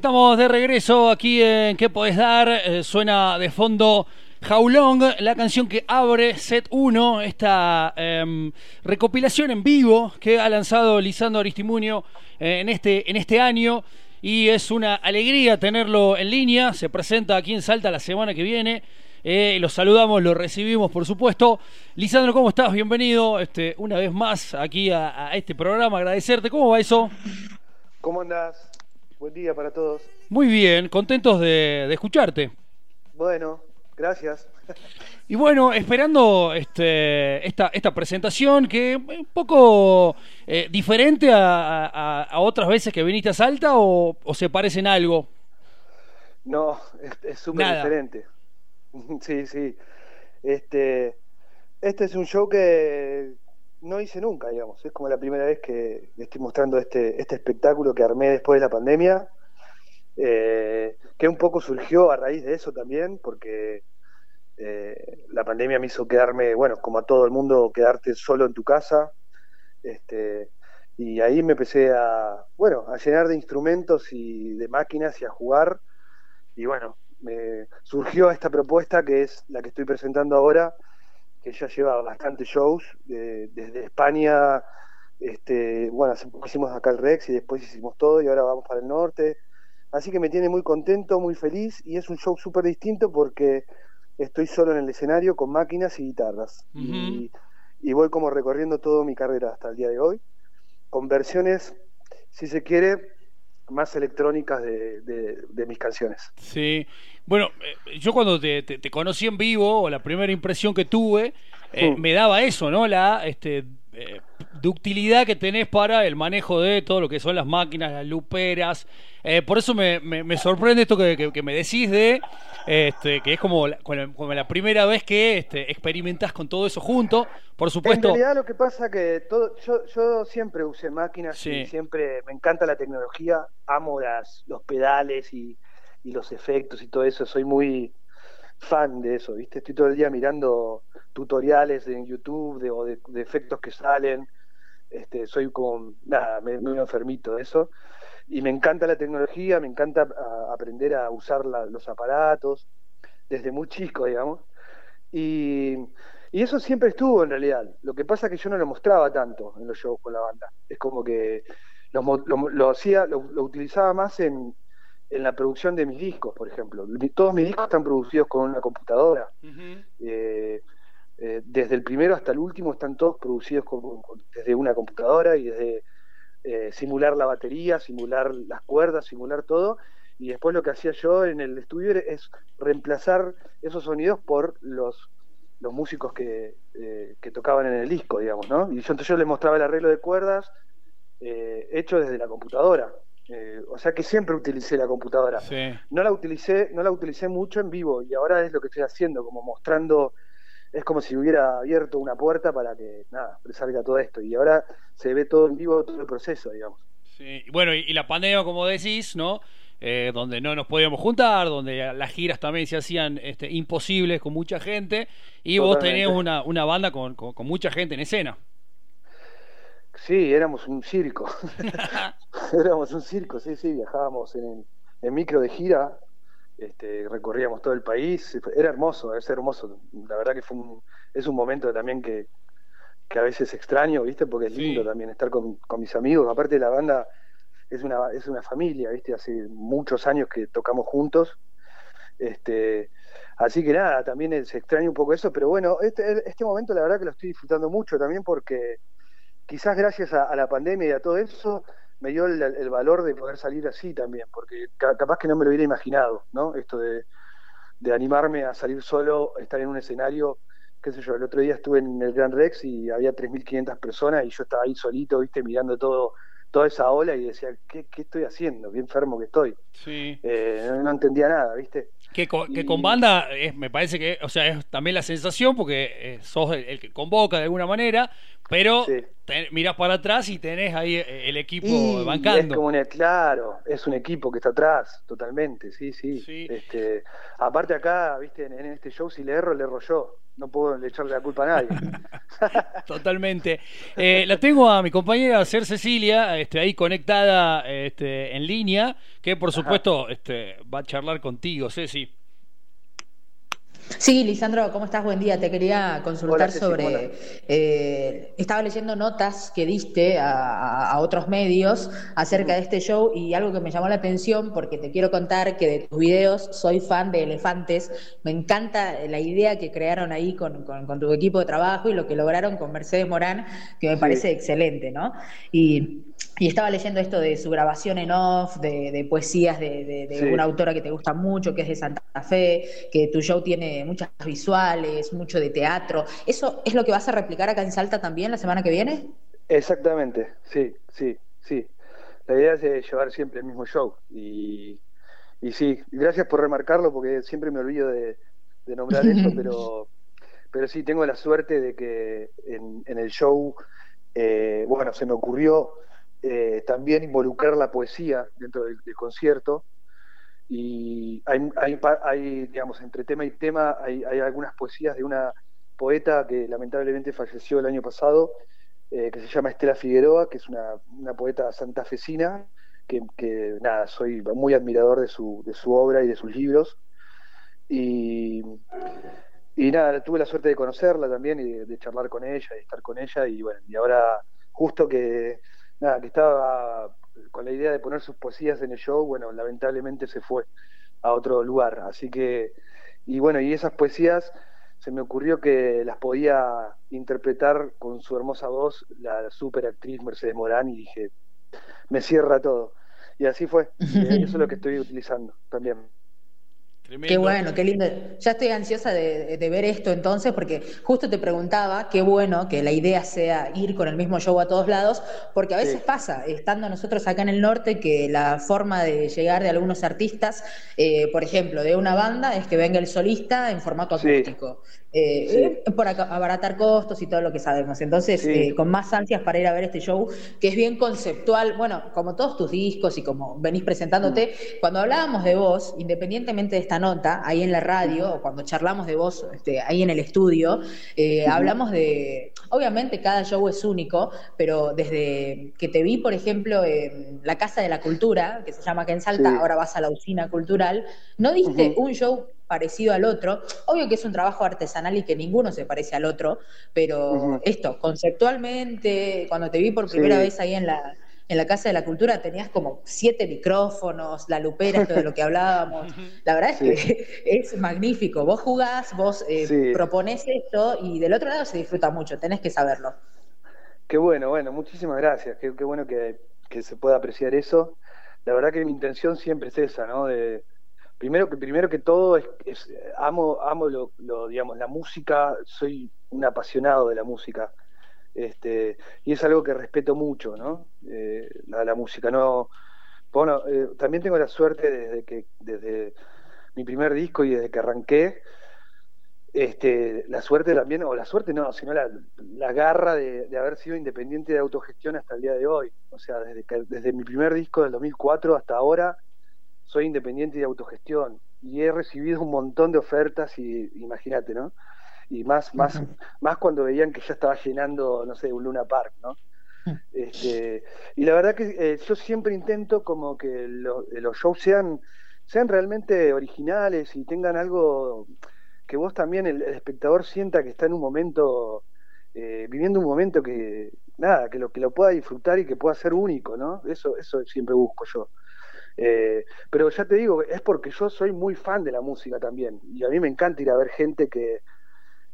Estamos de regreso aquí en ¿Qué podés dar? Eh, suena de fondo Jaulong, la canción que abre Set 1, esta em, recopilación en vivo que ha lanzado Lisandro Aristimunio eh, en, este, en este año. Y es una alegría tenerlo en línea. Se presenta aquí en Salta la semana que viene. Eh, los saludamos, los recibimos, por supuesto. Lisandro, ¿cómo estás? Bienvenido este, una vez más aquí a, a este programa. Agradecerte. ¿Cómo va eso? ¿Cómo andás? Buen día para todos. Muy bien, contentos de, escucharte. Bueno, gracias. Y bueno, esperando este, esta, esta presentación que es un poco eh, diferente a, otras veces que viniste a Salta o, se parecen algo. No, es súper diferente. sí, sí. Este, este es un show que, no hice nunca, digamos. Es como la primera vez que estoy mostrando este, este espectáculo que armé después de la pandemia, eh, que un poco surgió a raíz de eso también, porque eh, la pandemia me hizo quedarme, bueno, como a todo el mundo, quedarte solo en tu casa. Este, y ahí me empecé a, bueno, a llenar de instrumentos y de máquinas y a jugar. Y bueno, me surgió esta propuesta que es la que estoy presentando ahora, que ya lleva bastantes shows, desde España, este, bueno, hicimos acá el Rex y después hicimos todo y ahora vamos para el norte. Así que me tiene muy contento, muy feliz y es un show súper distinto porque estoy solo en el escenario con máquinas y guitarras. y, y, voy como recorriendo toda mi carrera hasta el día de hoy, con versiones, si se quiere, más electrónicas de, de, mis canciones. Sí, bueno, eh, yo cuando te, te, conocí en vivo, o la primera impresión que tuve, eh, me daba eso, ¿no? La este, eh, ductilidad que tenés para el manejo de todo lo que son las máquinas, las luperas. por eso me, me, sorprende esto que, que, me decís de este, que es como la, como la primera vez que este, experimentás con todo eso junto. Por supuesto. En realidad lo que pasa que todo, yo, yo siempre usé máquinas y siempre me encanta la tecnología, amo las, los pedales y, y los efectos y todo eso, soy muy fan de eso, ¿viste? Estoy todo el día mirando tutoriales en YouTube de, o de, efectos que salen, este, soy como, nada, me, me enfermito de eso y me encanta la tecnología, me encanta aprender a usar los aparatos desde muy chico, digamos. Y, eso siempre estuvo en realidad. Lo que pasa es que yo no lo mostraba tanto en los shows con la banda. Es como que lo, hacía, lo, utilizaba más en, la producción de mis discos, por ejemplo. Todos mis discos están producidos con una computadora. Eh, eh, desde el primero hasta el último están todos producidos desde una computadora y desde eh, simular la batería, simular las cuerdas, simular todo. Y después lo que hacía yo en el estudio es reemplazar esos sonidos por los, los músicos que, eh, que tocaban en el disco, digamos, ¿no? Y yo entonces yo les mostraba el arreglo de cuerdas eh, hecho desde la computadora. O sea que siempre utilicé la computadora. No la utilicé, no la utilicé mucho en vivo y ahora es lo que estoy haciendo, como mostrando es como si hubiera abierto una puerta para que, nada, salga todo esto. Y ahora se ve todo en vivo, todo el proceso, digamos. Sí, bueno, y, la pandemia, como decís, ¿no? Eh, donde no nos podíamos juntar, donde las giras también se hacían este, imposibles con mucha gente, y vos tenés una, una banda con, con, mucha gente en escena. Sí, éramos un circo. éramos un circo, sí, sí, viajábamos en, en micro de gira este, recorríamos todo el país, era hermoso, es hermoso, la verdad que fue es un momento también que, a veces extraño, ¿viste? Porque es lindo también estar con, mis amigos, aparte la banda es una, es una familia, ¿viste? Hace muchos años que tocamos juntos, este, así que nada, también se extraña un poco eso, pero bueno, este, este momento la verdad que lo estoy disfrutando mucho también porque quizás gracias a la pandemia y a todo eso, me dio el, valor de poder salir así también, porque capaz que no me lo hubiera imaginado, ¿no? Esto de, animarme a salir solo, estar en un escenario, qué sé yo, el otro día estuve en el Gran Rex y había 3.500 personas y yo estaba ahí solito, viste, mirando todo toda esa ola y decía, ¿qué, qué estoy haciendo? Qué enfermo que estoy. Sí. Eh, no, entendía nada, ¿viste? Que con, que con banda me parece que, o sea, es también la sensación porque eh, sos el, que convoca de alguna manera, pero mirás para atrás y tenés ahí eh, el equipo bancando. Es como claro, es un equipo que está atrás, totalmente, sí, sí. Este, aparte acá, viste, en, este show si le erro, le erro yo. no puedo echarle la culpa a nadie. Totalmente. Eh, la tengo a mi compañera Ser Cecilia, este, ahí conectada este, en línea, que por supuesto este, va a charlar contigo, Ceci. Sí, Lisandro, ¿cómo estás? Buen día. Te quería consultar sobre... Eh, estaba leyendo notas que diste a, otros medios acerca de este show y algo que me llamó la atención porque te quiero contar que de tus videos soy fan de elefantes. Me encanta la idea que crearon ahí con, tu equipo de trabajo y lo que lograron con Mercedes Morán, que me parece excelente, ¿no? Y y estaba leyendo esto de su grabación en off, de, poesías de, una autora que te gusta mucho, que es de Santa Fe, que tu show tiene muchas visuales, mucho de teatro. ¿Eso es lo que vas a replicar acá en Salta también la semana que viene? Exactamente, sí, sí, sí. La idea es llevar siempre el mismo show. Y, y sí, gracias por remarcarlo porque siempre me olvido de, nombrar eso, pero, pero sí, tengo la suerte de que en, el show, eh, bueno, se me ocurrió eh, también involucrar la poesía dentro del, concierto. Y hay, hay, digamos, entre tema y tema, hay, algunas poesías de una poeta que lamentablemente falleció el año pasado, eh, que se llama Estela Figueroa, que es una, poeta santafesina, que, que, nada, soy muy admirador de su, de su obra y de sus libros. Y, y nada, tuve la suerte de conocerla también y de, de charlar con ella, y estar con ella, y bueno, y ahora justo que nada, que estaba con la idea de poner sus poesías en el show, bueno, lamentablemente se fue a otro lugar. Así que, y bueno, y esas poesías se me ocurrió que las podía interpretar con su hermosa voz la super actriz Mercedes Morán y dije, me cierra todo. Y así fue. eso es lo que estoy utilizando también. Qué bueno, qué lindo. Ya estoy ansiosa de, ver esto entonces, porque justo te preguntaba, qué bueno que la idea sea ir con el mismo show a todos lados, porque a veces pasa, estando nosotros acá en el norte, que la forma de llegar de algunos artistas, eh, por ejemplo, de una banda, es que venga el solista en formato acústico. Eh, por abaratar costos y todo lo que sabemos. Entonces, eh, con más ansias para ir a ver este show, que es bien conceptual, bueno, como todos tus discos y como venís presentándote, mm. cuando hablábamos de vos, independientemente de esta nota, ahí en la radio, o cuando charlamos de vos este, ahí en el estudio, eh, hablamos de, obviamente cada show es único, pero desde que te vi, por ejemplo, en la Casa de la Cultura, que se llama acá en Salta, ahora vas a la usina cultural, no diste un show parecido al otro. Obvio que es un trabajo artesanal y que ninguno se parece al otro, pero esto, conceptualmente, cuando te vi por primera vez ahí en la, en la Casa de la Cultura tenías como siete micrófonos, la lupera, esto de lo que hablábamos. La verdad es que es magnífico. Vos jugás, vos eh, propones esto y del otro lado se disfruta mucho, tenés que saberlo. Qué bueno, bueno, muchísimas gracias. Qué, bueno que, se pueda apreciar eso. La verdad que mi intención siempre es esa, ¿no? De, primero que primero que todo es, amo amo lo, digamos la música soy un apasionado de la música este y es algo que respeto mucho no eh, la, música no bueno eh, también tengo la suerte desde que desde mi primer disco y desde que arranqué este la suerte también o la suerte no sino la, la garra de, haber sido independiente de autogestión hasta el día de hoy. O sea desde desde mi primer disco del 2004 hasta ahora soy independiente de autogestión y he recibido un montón de ofertas y imagínate, ¿no? Y más, más, más cuando veían que ya estaba llenando, no sé, un Luna Park, ¿no? Este, y la verdad que eh, yo siempre intento como que los shows sean, sean realmente originales y tengan algo que vos también, el, espectador, sienta que está en un momento, eh, viviendo un momento que, nada, que lo, que lo pueda disfrutar y que pueda ser único, ¿no? Eso, eso siempre busco yo. Eh, pero ya te digo, es porque yo soy muy fan de la música también. Y a mí me encanta ir a ver gente que,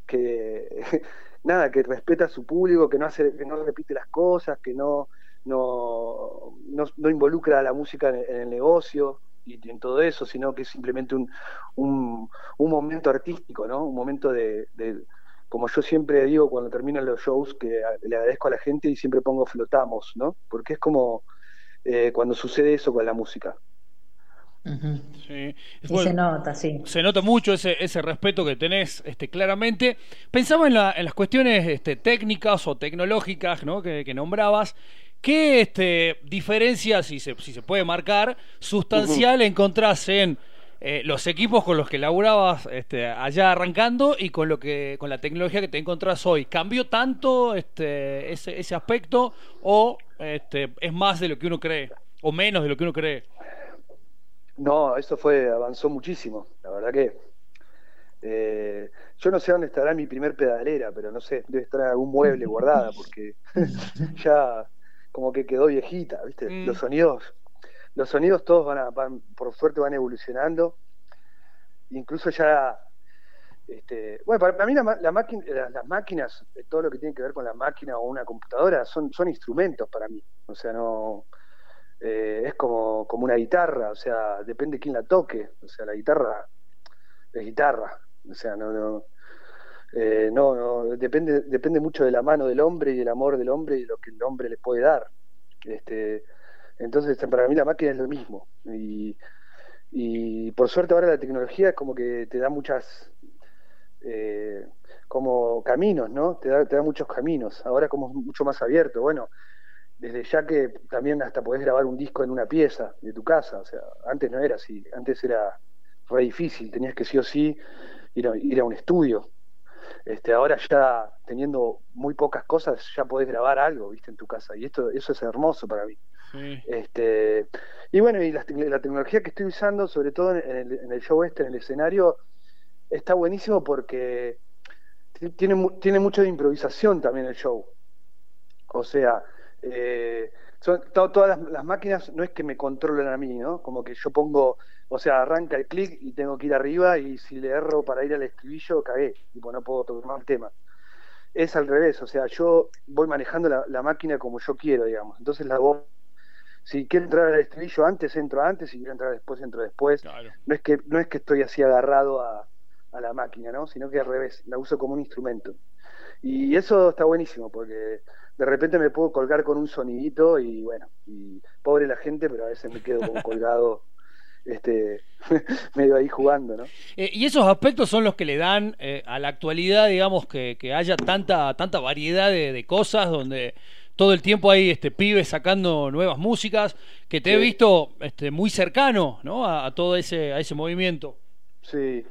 que nada, que respeta a su público, que no hace, que no repite las cosas, que no, no, no, involucra a la música en, el negocio y en todo eso, sino que es simplemente un, un, momento artístico, ¿no? Un momento de, de, como yo siempre digo cuando terminan los shows, que le agradezco a la gente y siempre pongo flotamos, ¿no? Porque es como eh, cuando sucede eso con la música. sí. se nota, sí. Se nota mucho ese, ese respeto que tenés este, claramente. Pensaba en, las cuestiones este, técnicas o tecnológicas ¿no? que, nombrabas. ¿Qué este, diferencia, si se, si se puede marcar, sustancial encontrás en eh, los equipos con los que laburabas este, allá arrancando y con lo que con la tecnología que te encontrás hoy. ¿Cambió tanto este, ese, ese aspecto o este, es más de lo que uno cree o menos de lo que uno cree? No, eso fue avanzó muchísimo. La verdad que eh, yo no sé dónde estará mi primer pedalera, pero no sé, debe estar en algún mueble guardada porque ya como que quedó viejita, ¿viste? Mm. Los sonidos los sonidos todos van, a, van por suerte van evolucionando. Incluso ya, este, bueno, para, mí la, máquina, las máquinas, todo lo que tiene que ver con la máquina o una computadora, son, son instrumentos para mí. O sea, no eh, es como, como una guitarra, o sea, depende quién la toque. O sea, la guitarra es guitarra. O sea, no, no, eh, no, no, depende, depende mucho de la mano del hombre y del amor del hombre y de lo que el hombre le puede dar. Este, entonces, para mí la máquina es lo mismo. Y, y por suerte ahora la tecnología es como que te da muchas eh, como caminos, ¿no? Te da, te da muchos caminos. Ahora como es mucho más abierto. Bueno, desde ya que también hasta podés grabar un disco en una pieza de tu casa. O sea, antes no era así. Antes era re difícil. Tenías que sí o sí ir a, ir a un estudio. Este, ahora ya teniendo muy pocas cosas ya podés grabar algo, viste, en tu casa. Y esto, eso es hermoso para mí. Este, y bueno, y la, tecnología que estoy usando, sobre todo en el, show este, en el escenario, está buenísimo porque tiene, tiene mucho de improvisación también el show. O sea, eh, son, todas las, máquinas no es que me controlen a mí, ¿no? Como que yo pongo, o sea, arranca el clic y tengo que ir arriba y si le erro para ir al estribillo, cagué, tipo, no puedo tomar el tema. Es al revés, o sea, yo voy manejando la, la máquina como yo quiero, digamos. Entonces la voz si quiero entrar al estribillo antes, entro antes, si quiero entrar después, entro después. No, es que, no es que estoy así agarrado a, la máquina, ¿no? Sino que al revés, la uso como un instrumento. Y eso está buenísimo, porque de repente me puedo colgar con un sonidito y bueno, y pobre la gente, pero a veces me quedo como colgado. este medio ahí jugando, ¿no? Eh, y esos aspectos son los que le dan eh, a la actualidad, digamos, que, que haya tanta tanta variedad de, de, cosas donde todo el tiempo hay este pibes sacando nuevas músicas, que te he visto este, muy cercano ¿no? a, todo ese, a ese movimiento. Sí,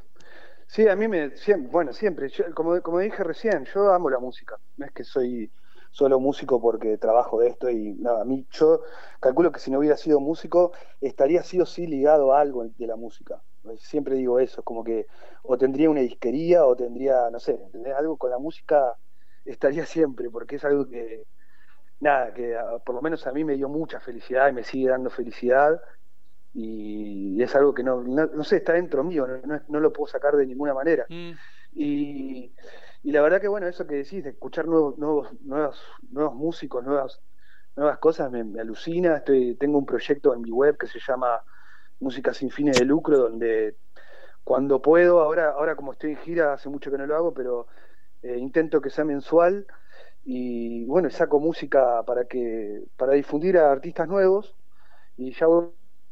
sí, a mí me, bueno, siempre, como, como dije recién, yo amo la música, no es que soy solo músico porque trabajo de esto y nada, a mí yo calculo que si no hubiera sido músico estaría sí o sí ligado a algo de la música. Siempre digo eso, como que o tendría una disquería o tendría, no sé, algo con la música estaría siempre, porque es algo que, nada, que ah, por lo menos a mí me dio mucha felicidad y me sigue dando felicidad y es algo que no, no, sé, está dentro mío, no, no, lo puedo sacar de ninguna manera. Mm. Y, y, la verdad que bueno, eso que decís, de escuchar nuevos, nuevos, nuevos, nuevos músicos, nuevas, nuevas cosas, me, alucina. Estoy, tengo un proyecto en mi web que se llama Música sin fines de lucro, donde cuando puedo, ahora, ahora como estoy en gira, hace mucho que no lo hago, pero eh, intento que sea mensual y bueno, saco música para que para difundir a artistas nuevos y ya voy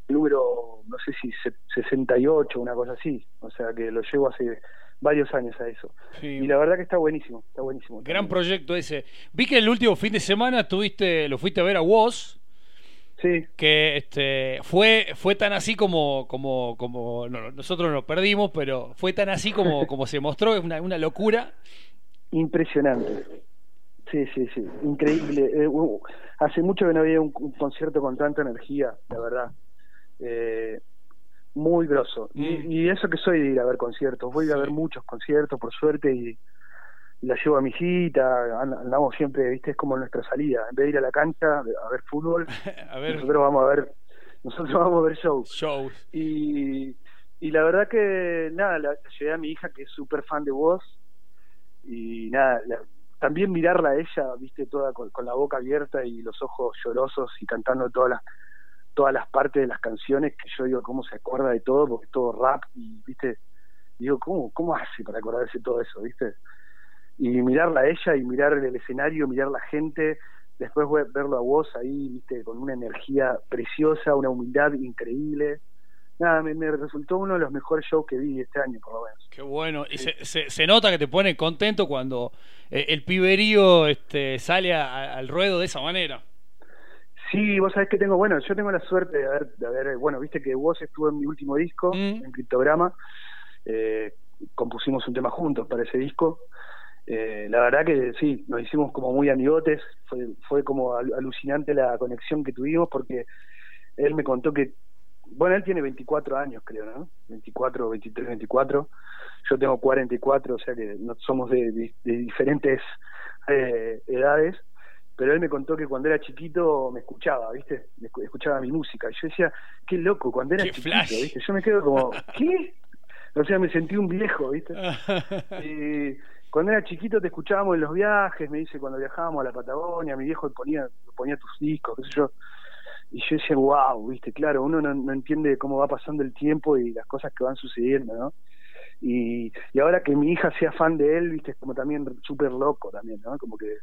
número, no sé si 68, una cosa así, o sea que lo llevo hace varios años a eso. Y la verdad que está buenísimo, está buenísimo. Gran proyecto ese. Vi que el último fin de semana tuviste, lo fuiste a ver a Woz. Sí. Que este fue fue tan así como como como nosotros nos perdimos, pero fue tan así como como se mostró, es una, una locura. Impresionante. Sí, sí, sí, increíble. Eh, hace mucho que no había un, concierto con tanta energía, la verdad. Eh, muy grosso. Mm. Y, eso que soy de ir a ver conciertos. Voy a ver muchos conciertos, por suerte, y, la llevo a mi cita. Andamos siempre, viste, es como nuestra salida. En vez de ir a la cancha a ver fútbol, nosotros vamos a ver nosotros vamos a ver shows. Shows. Y, y la verdad que, nada, la, llegué a mi hija que es súper fan de vos. Y nada, la, también mirarla a ella, viste, toda con, la boca abierta y los ojos llorosos y cantando todas las todas las partes de las canciones que yo digo cómo se acuerda de todo porque es todo rap y viste digo cómo cómo hace para acordarse de todo eso viste y mirarla a ella y mirar el escenario mirar la gente después verlo a vos ahí viste con una energía preciosa una humildad increíble nada, me, resultó uno de los mejores shows que vi este año, por lo menos. Qué bueno. Y se, se, nota que te pone contento cuando eh, el piberío este, sale al ruedo de esa manera. Sí, vos sabés que tengo, bueno, yo tengo la suerte de haber, de haber bueno, viste que vos estuvo en mi último disco, mm. en Criptograma, eh, compusimos un tema juntos para ese disco. Eh, la verdad que sí, nos hicimos como muy amigotes, fue, fue como alucinante la conexión que tuvimos porque él me contó que, bueno, él tiene 24 años creo, ¿no? 24, 23, 24, yo tengo 44, o sea que no, somos de, diferentes eh, edades pero él me contó que cuando era chiquito me escuchaba, ¿viste? Me escuchaba mi música. Y yo decía, qué loco, cuando era chiquito, ¿viste? Yo me quedo como, ¿qué? O sea, me sentí un viejo, ¿viste? y cuando era chiquito te escuchábamos en los viajes, me dice, cuando viajábamos a la Patagonia, mi viejo ponía, ponía tus discos, qué sé yo. Y yo decía, wow, ¿viste? Claro, uno no, no entiende cómo va pasando el tiempo y las cosas que van sucediendo, ¿no? Y, y ahora que mi hija sea fan de él, viste, es como también súper loco también, ¿no? Como que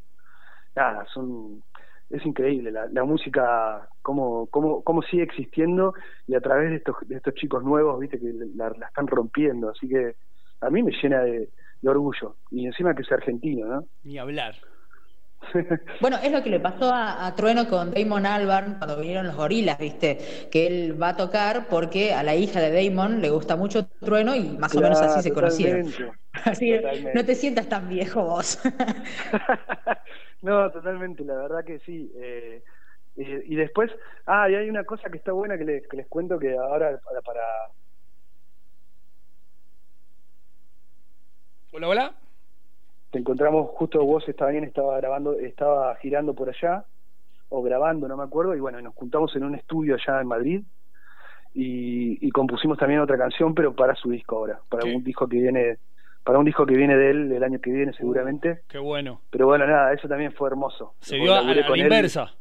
nada, son es increíble la, la música cómo, cómo, cómo sigue existiendo y a través de estos, de estos chicos nuevos, viste, que la, están rompiendo, así que a mí me llena de, orgullo y encima que es argentino, ¿no? Ni hablar. Bueno, es lo que le pasó a, Trueno con Damon Albarn cuando vinieron los gorilas, ¿viste? Que él va a tocar porque a la hija de Damon le gusta mucho Trueno y más o menos así se conocieron. Así no te sientas tan viejo vos. no, totalmente, la verdad que sí. Eh, eh, y después, ah, y hay una cosa que está buena que les, que les cuento que ahora para, para... Hola, hola te encontramos justo vos estaba bien estaba grabando estaba girando por allá o grabando no me acuerdo y bueno nos juntamos en un estudio allá en Madrid y, compusimos también otra canción pero para su disco ahora para un disco que viene para un disco que viene de él el año que viene seguramente. qué bueno. Pero bueno nada eso también fue hermoso. Se dio a, la, inversa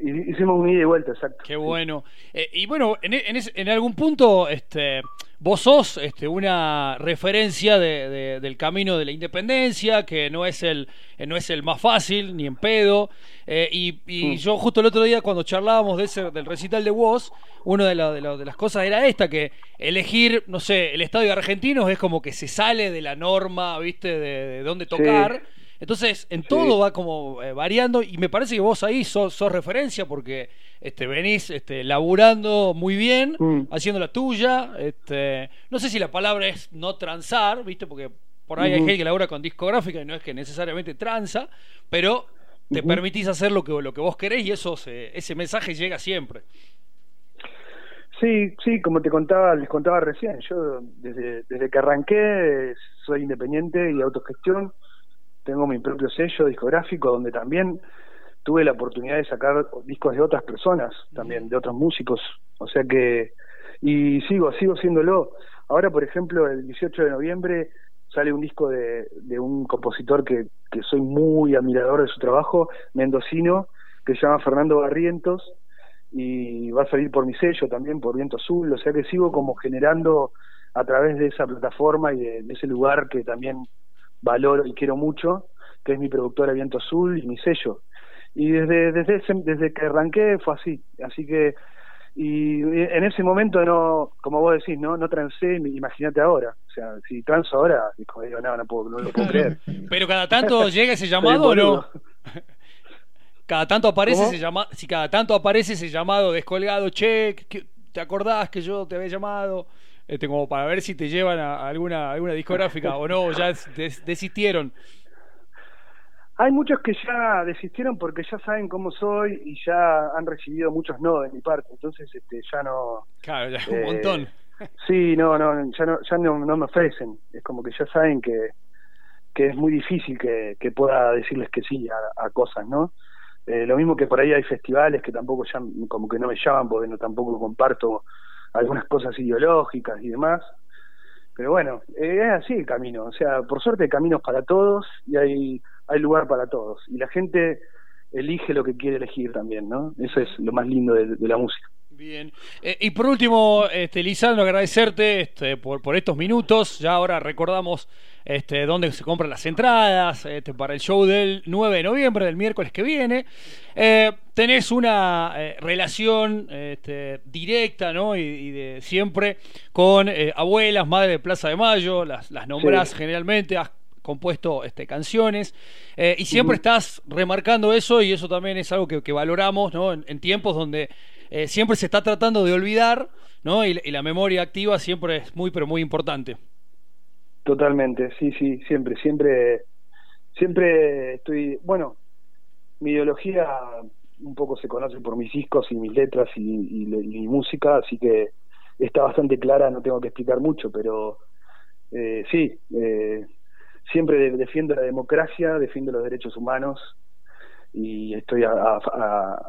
Hicimos un ida y vuelta, exacto. Qué bueno. Eh, y bueno, en, en, en, algún punto, este, vos sos este, una referencia de, del camino de la independencia, que no es el, eh, no es el más fácil, ni en pedo. Eh, y, y mm. yo justo el otro día, cuando charlábamos de ese, del recital de vos, una de, de, las cosas era esta, que elegir, no sé, el estadio argentino es como que se sale de la norma, ¿viste? De, dónde tocar. Entonces, en todo va como eh, variando y me parece que vos ahí sos, referencia porque este, venís este, laburando muy bien, mm. haciendo la tuya. Este, no sé si la palabra es no transar, ¿viste? Porque por ahí hay gente que labura con discográfica y no es que necesariamente tranza, pero te permitís hacer lo que, lo que vos querés y eso ese mensaje llega siempre. Sí, sí, como te contaba, les contaba recién, yo desde, desde que arranqué soy independiente y autogestión tengo mi propio sello discográfico donde también tuve la oportunidad de sacar discos de otras personas, también de otros músicos, o sea que y sigo, sigo siéndolo. Ahora, por ejemplo, el 18 de noviembre sale un disco de, de un compositor que, que soy muy admirador de su trabajo, mendocino, que se llama Fernando Barrientos, y va a salir por mi sello también, por Viento Azul, o sea que sigo como generando a través de esa plataforma y de ese lugar que también valoro y quiero mucho, que es mi productora Viento Azul y mi sello. Y desde, desde, desde que arranqué fue así. Así que, y en ese momento no, como vos decís, no, no transé, imagínate ahora. O sea, si transo ahora, digo, no, no, puedo, no lo puedo creer. Pero cada tanto llega ese llamado o no? cada tanto aparece ese llamado, si cada tanto aparece ese llamado descolgado, che, ¿te acordás que yo te había llamado? Este, como para ver si te llevan a alguna, alguna discográfica o no, ya desistieron. Hay muchos que ya desistieron porque ya saben cómo soy y ya han recibido muchos no de mi parte, entonces este, ya no... Claro, ya un eh, montón. Sí, no, no, ya no, ya no, me ofrecen, es como que ya saben que, que es muy difícil que, que pueda decirles que sí a, cosas, ¿no? Eh, lo mismo que por ahí hay festivales que tampoco ya como que no me llaman porque no tampoco comparto algunas cosas ideológicas y demás. Pero bueno, es así el camino. O sea, por suerte hay caminos para todos y hay, hay lugar para todos. Y la gente elige lo que quiere elegir también, ¿no? Eso es lo más lindo de, la música. Bien. Eh, y por último, este, Lisandro, agradecerte este, por, por estos minutos. Ya ahora recordamos este, dónde se compran las entradas este, para el show del 9 de noviembre, del miércoles que viene. Eh, tenés una eh, relación este, directa ¿no? y, de siempre con eh, abuelas, madres de Plaza de Mayo, las, las nombrás generalmente, has compuesto este, canciones y siempre estás remarcando eso y eso también es algo que, valoramos ¿no? en, tiempos donde eh, siempre se está tratando de olvidar ¿no? Y, la memoria activa siempre es muy, pero muy importante. Totalmente, sí, sí, siempre, siempre, siempre estoy, bueno, mi ideología un poco se conoce por mis discos y mis letras y, mi música, así que está bastante clara, no tengo que explicar mucho, pero eh, sí, eh, siempre defiendo la democracia, defiendo los derechos humanos y estoy a,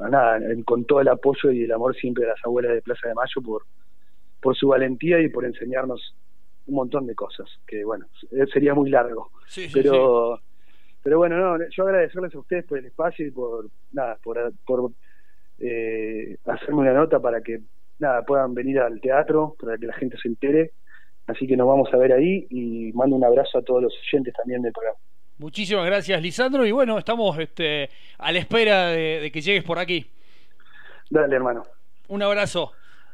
nada, con todo el apoyo y el amor siempre de las abuelas de Plaza de Mayo por, por su valentía y por enseñarnos un montón de cosas, que bueno, sería muy largo, pero pero bueno, no, yo agradecerles a ustedes por el espacio y por nada, por, por eh, hacerme una nota para que nada puedan venir al teatro, para que la gente se entere. Así que nos vamos a ver ahí y mando un abrazo a todos los oyentes también del programa. Muchísimas gracias, Lisandro. Y bueno, estamos este, a la espera de que llegues por aquí. Dale, hermano. Un abrazo.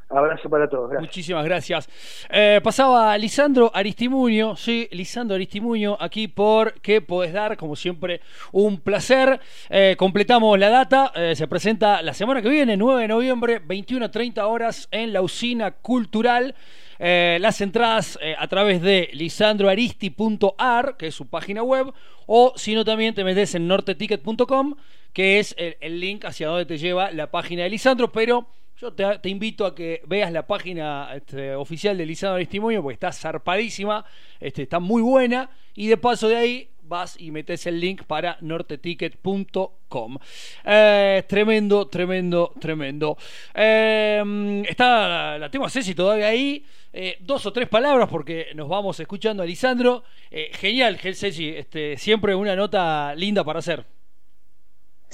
Abrazo para todos. Muchísimas gracias. Eh, pasaba Lisandro Aristimuño, sí, Lisandro Aristimuño, aquí por ¿Qué podés dar? Como siempre, un placer. Eh, completamos la data. Eh, se presenta la semana que viene, 9 de noviembre, 21 a 30 horas en la usina cultural. las entradas a través de lisandroaristi.ar, que es su página web, o si no también te metes en norteticket.com, que es el, link hacia donde te lleva la página de Lisandro, pero yo te, invito a que veas la página este, oficial de Lisandro Testimonio porque está zarpadísima, este, está muy buena y de paso de ahí vas y metes el link para norteticket.com. Eh, tremendo, tremendo, tremendo. Eh, está la tengo a Ceci todavía ahí. Eh, dos o tres palabras porque nos vamos escuchando a Lisandro. genial, Ceci, este, siempre una nota linda para hacer.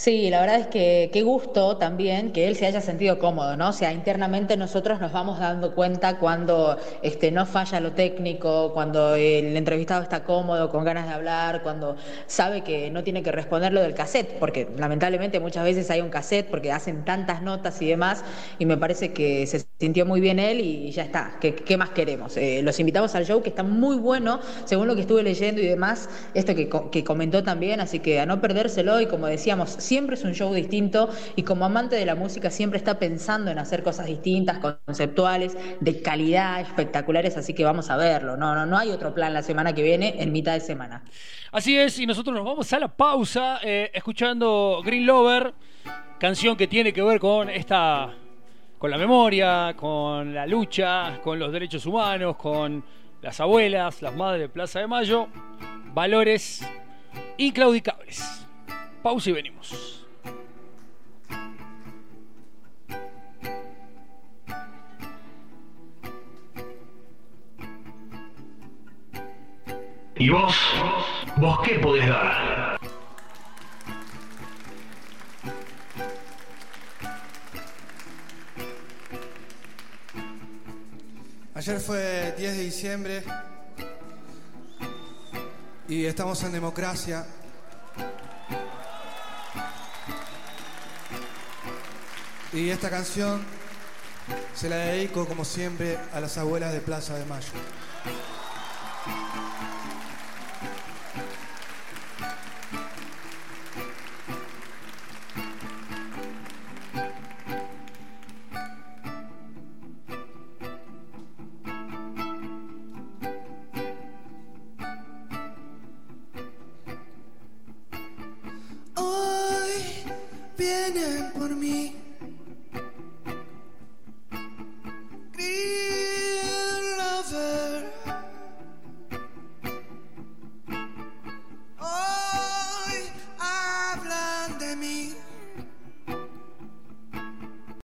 Sí, la verdad es que qué gusto también que él se haya sentido cómodo, ¿no? O sea, internamente nosotros nos vamos dando cuenta cuando este, no falla lo técnico, cuando el entrevistado está cómodo, con ganas de hablar, cuando sabe que no tiene que responder lo del cassette, porque lamentablemente muchas veces hay un cassette porque hacen tantas notas y demás, y me parece que se sintió muy bien él y ya está. ¿Qué, más queremos? Eh, los invitamos al show que está muy bueno, según lo que estuve leyendo y demás, esto que, que comentó también, así que a no perdérselo y como decíamos, siempre es un show distinto y como amante de la música siempre está pensando en hacer cosas distintas, conceptuales, de calidad, espectaculares, así que vamos a verlo. No, no, no hay otro plan la semana que viene, en mitad de semana. Así es, y nosotros nos vamos a la pausa eh, escuchando Green Lover, canción que tiene que ver con esta con la memoria, con la lucha, con los derechos humanos, con las abuelas, las madres de Plaza de Mayo, valores inclaudicables. Pausa y venimos. ¿Y vos? ¿Vos qué podés dar? Ayer fue 10 de diciembre y estamos en democracia. Y esta canción se la dedico, como siempre, a las abuelas de Plaza de Mayo.